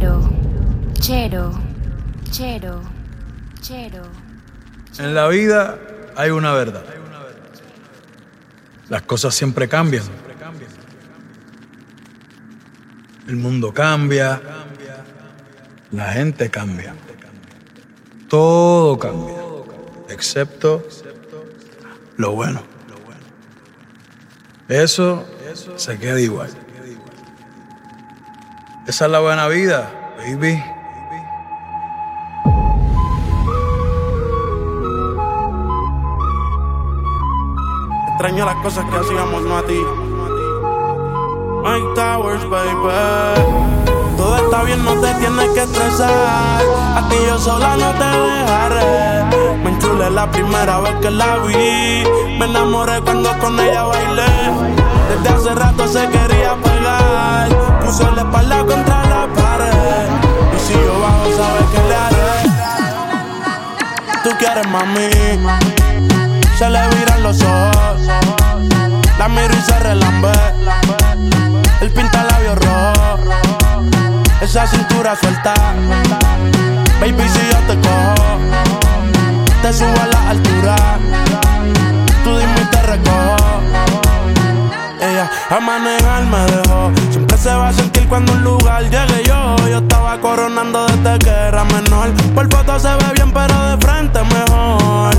Chero, chero, chero, chero. En la vida hay una verdad. Las cosas siempre cambian. El mundo cambia. La gente cambia. Todo cambia. Excepto lo bueno. Eso se queda igual. Esa es la buena vida, baby. Extraño las cosas que hacíamos, no a ti. Mike Towers, baby. Todo está bien, no te tienes que estresar. A ti yo sola no te dejaré. Me enchulé la primera vez que la vi. Me enamoré cuando con ella bailé. Desde hace rato se quería pegar. Puse la espalda contra la pared. Y si yo bajo, sabes que le haré. Tú quieres, mami se le viran los ojos. La miro y se relambe. El pinta labios rojo. Esa cintura suelta. Baby, si yo te cojo, te subo a la altura. Tú dime y te recojo. A manejar me dejó. Siempre se va a sentir cuando un lugar llegue yo. Yo estaba coronando desde que era menor. Por foto se ve bien, pero de frente mejor.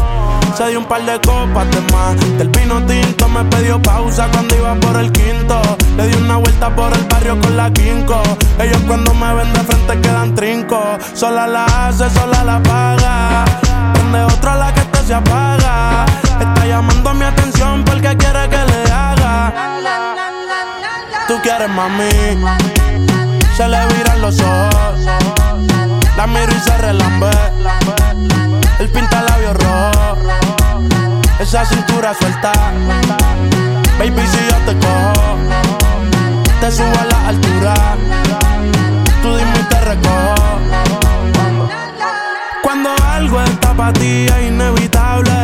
Se dio un par de copas de más. Del vino tinto me pidió pausa cuando iba por el quinto. Le di una vuelta por el barrio con la quinco. Ellos cuando me ven de frente quedan trinco. Sola la hace, sola la paga. Prende otra la que este se apaga. Está llamando mi atención porque quiere que le. Tú quieres mami. Se le viran los ojos. La miro y se relambe. El pinta labios rojo. Esa cintura suelta. Baby, si yo te cojo, te subo a la altura. Tú dime y te recojo. Cuando algo está para ti es inevitable,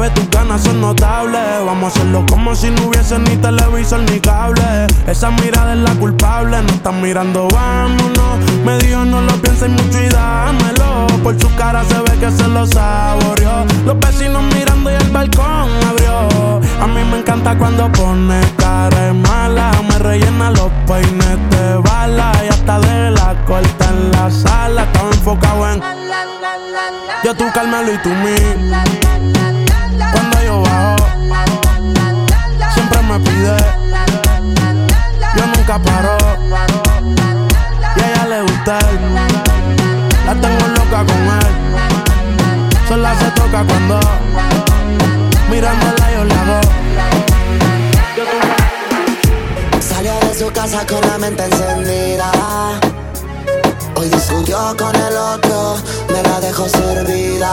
bebé, tus ganas son notables. Vamos a hacerlo como si no hubiese ni televisor ni cable. Esa mirada es la culpable, no están mirando, vámonos. Me dijo no lo pienses mucho y dámelo. Por su cara se ve que se lo saboreó. Los vecinos mirando y el balcón abrió. A mí me encanta cuando pone cara mala. Me rellena los peines de bala y hasta de la corta en la sala. Estaba enfocado en yo tú Carmelo y tú mí. Siempre me pide. Yo nunca paro. Y a ella le gusta. La tengo loca con él. Sola se toca cuando mirándola yo la hago. Salió de su casa con la mente encendida Hoy discutió con el otro, me la dejó servida.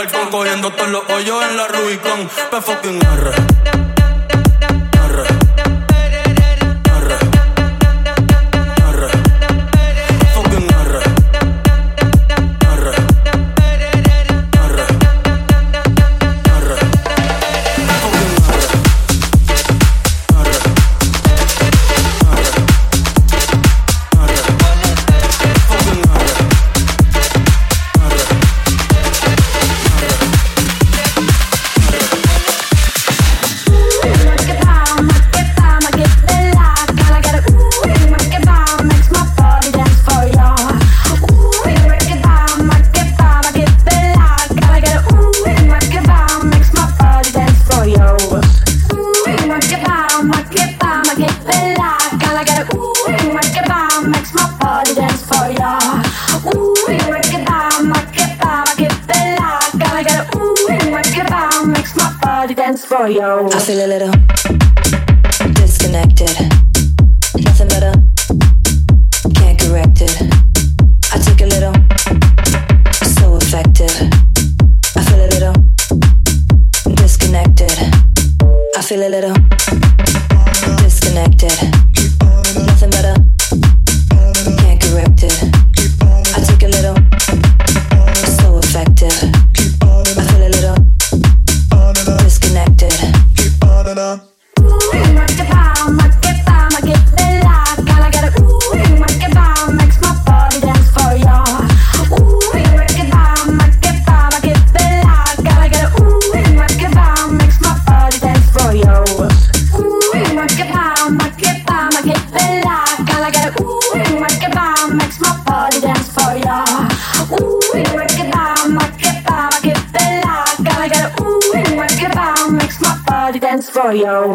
balcón cogiendo todos los hoyos en la Rubicon. Pa' fucking R.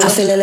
hacer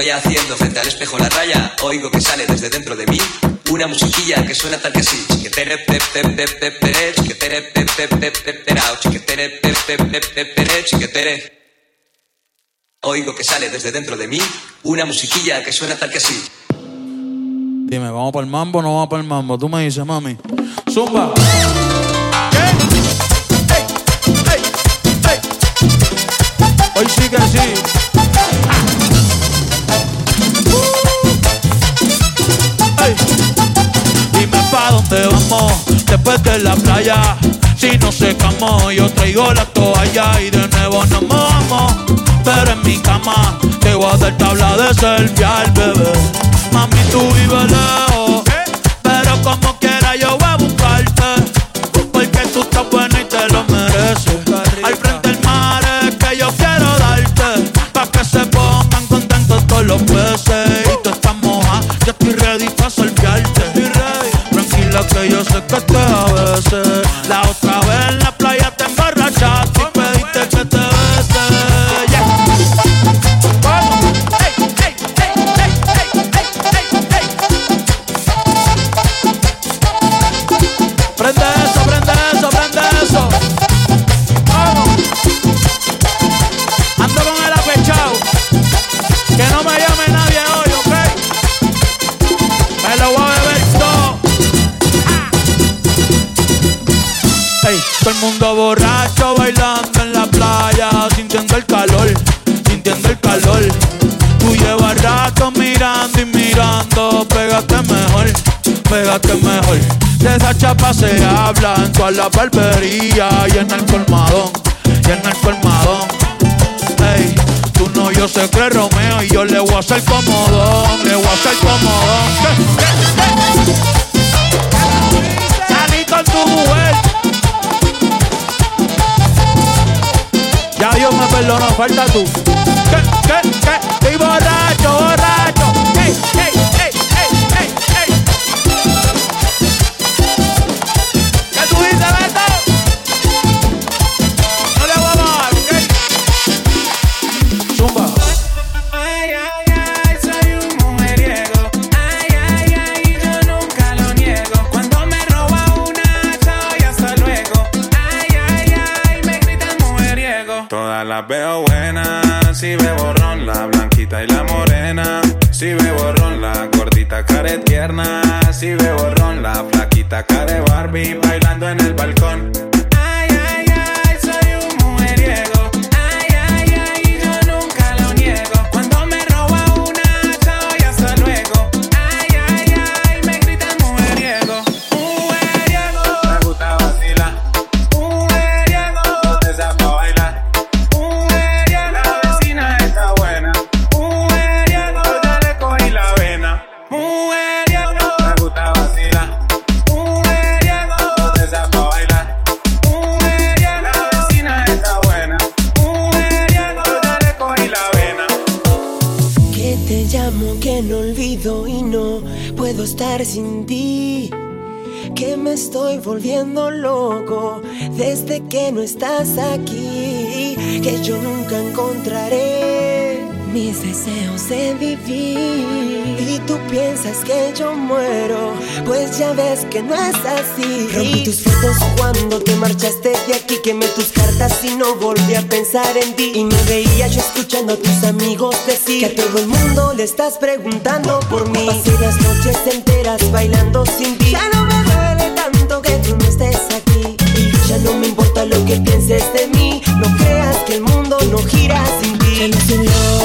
estoy haciendo frente al espejo la raya, oigo que sale desde dentro de mí una musiquilla que suena tal que así. Oigo que sale desde dentro de mí una musiquilla que suena tal que así. Dime, ¿vamos para el mambo o no vamos para el mambo? Tú me dices, mami. Zumba. Hoy sí que sí. Después de la playa. Si no secamos, yo traigo la toalla y de nuevo nos mojamos. Pero en mi cama te voy a dar tabla de selfie al bebé. Mami, tú vives lejos, toda la barbería y en el colmadón, y en el colmadón. Ey, tú no, yo sé que es Romeo y yo le voy a hacer comodón, le voy a hacer comodón. Salí con tu mujer. Ya Dios me perdonó, falta tú. ¿Qué? ¿Qué? ¿Qué? Estoy borracho, borracho. Las veo buenas, si bebo ron, la blanquita y la morena. Si bebo ron, la gordita care tierna. Si bebo ron, la flaquita care Barbie bailando en el balcón. sin ti, que me estoy volviendo loco desde que no estás aquí, que yo nunca encontraré mis deseos de vivir. Y tú piensas que yo muero, pues ya ves que no es así. Rompí tus fotos cuando te marchaste de aquí, quemé tus cartas y no volví a pensar en ti. Y me veía yo escuchando a tus amigos decir que a todo el mundo le estás preguntando por mí. Pasé las noches enteras bailando sin ti. Ya no me duele tanto que tú no estés aquí. Y ya no me importa lo que pienses de mí. No creas que el mundo no gira sin ti.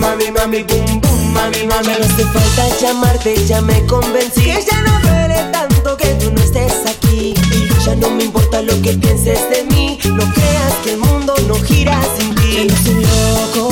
mami, mami, boom, boom, mami, mami. No hace falta llamarte, ya me convencí. Que ya no duele tanto que tú no estés aquí. Ya no me importa lo que pienses de mí. No creas que el mundo no gira sin ti. Yo loco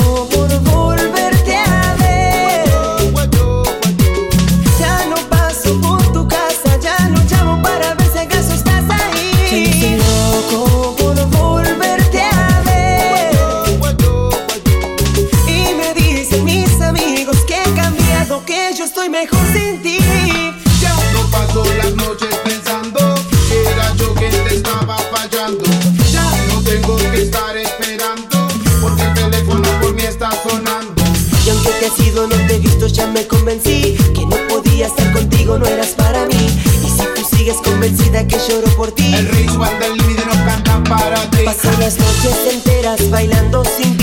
no te he visto, ya me convencí Que no podía estar contigo, no eras para mí. Y si tú sigues convencida que lloro por ti El ritual del límite no canta para ti. Paso las noches enteras bailando sin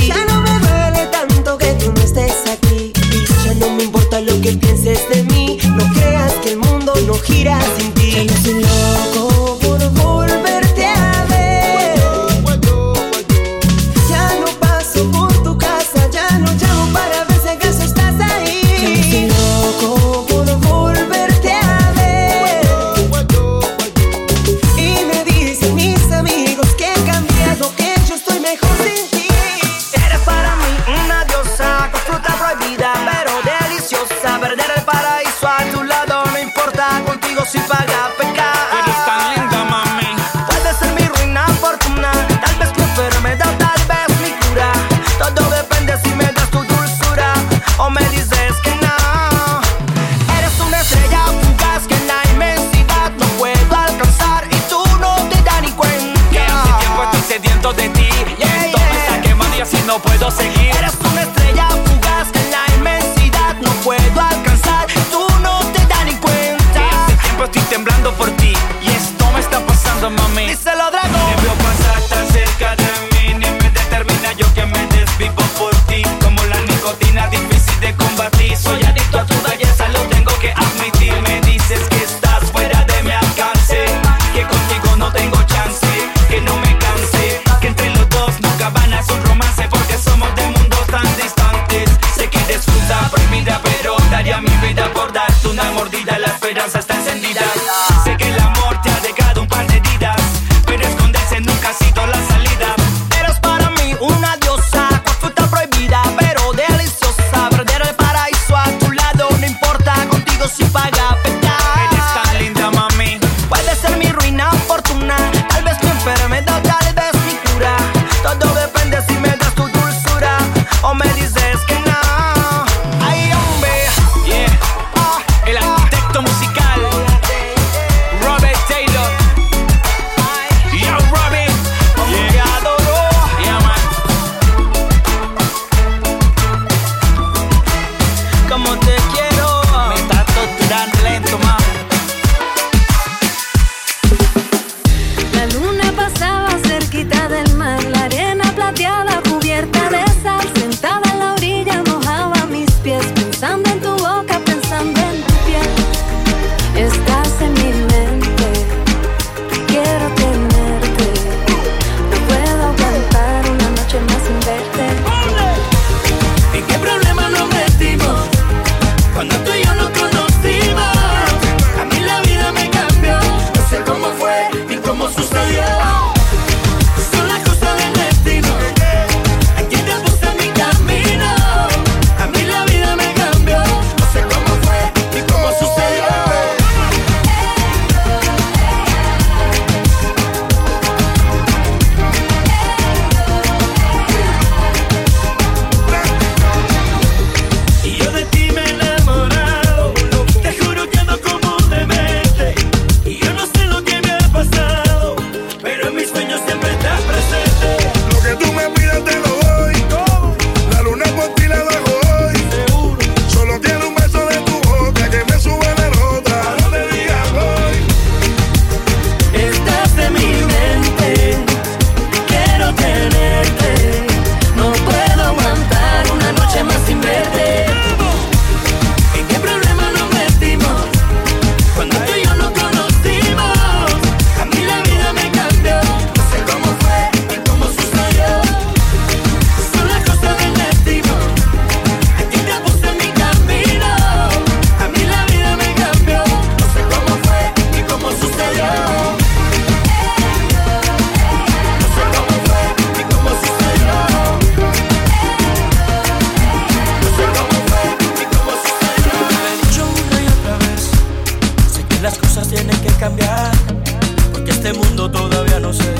Porque este mundo todavía no sé.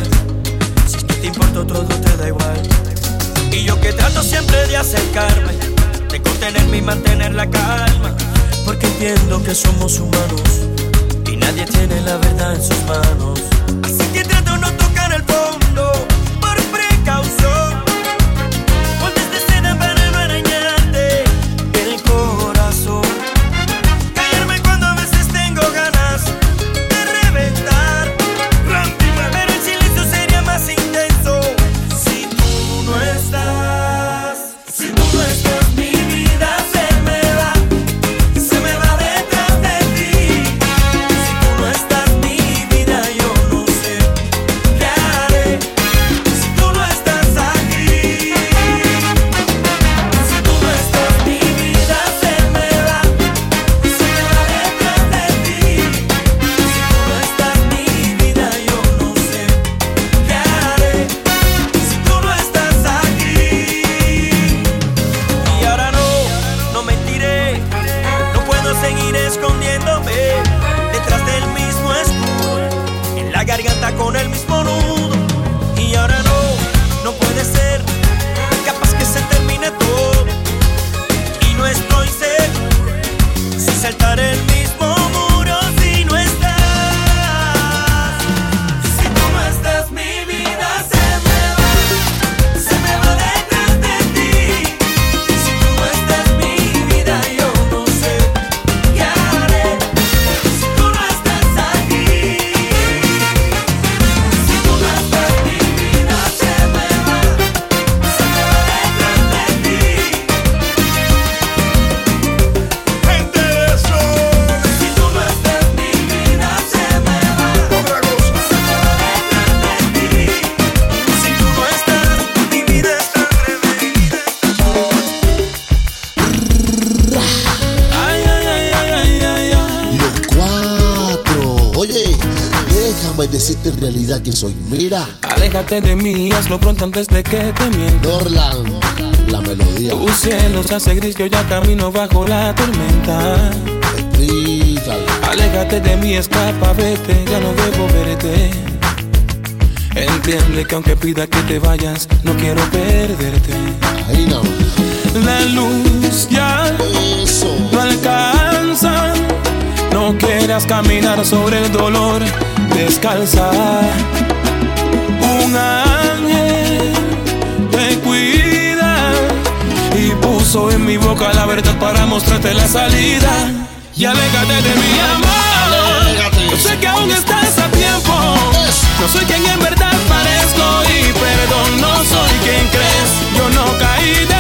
Si es que te importa todo te da igual. Y yo que trato siempre de acercarme, de contenerme y mantener la calma. Porque entiendo que somos humanos y nadie tiene la verdad en sus manos. Decirte en realidad quién soy. Mira, Aléjate de mí, hazlo pronto antes de que te mienta. Dorlan, la melodía. Tu cielo se hace gris, yo ya camino bajo la tormenta. Explícalo. Aléjate de mí, escapa, vete, ya no debo verte. Entiende que aunque pida que te vayas, no quiero perderte. Ahí más. La luz ya Eso. no alcanza. No quieras caminar sobre el dolor descalza. Un ángel te cuida y puso en mi boca la verdad para mostrarte la salida. Y aléjate de mi amor. Yo sé que aún estás a tiempo. No soy quien en verdad parezco y perdón, no soy quien crees. Yo no caí del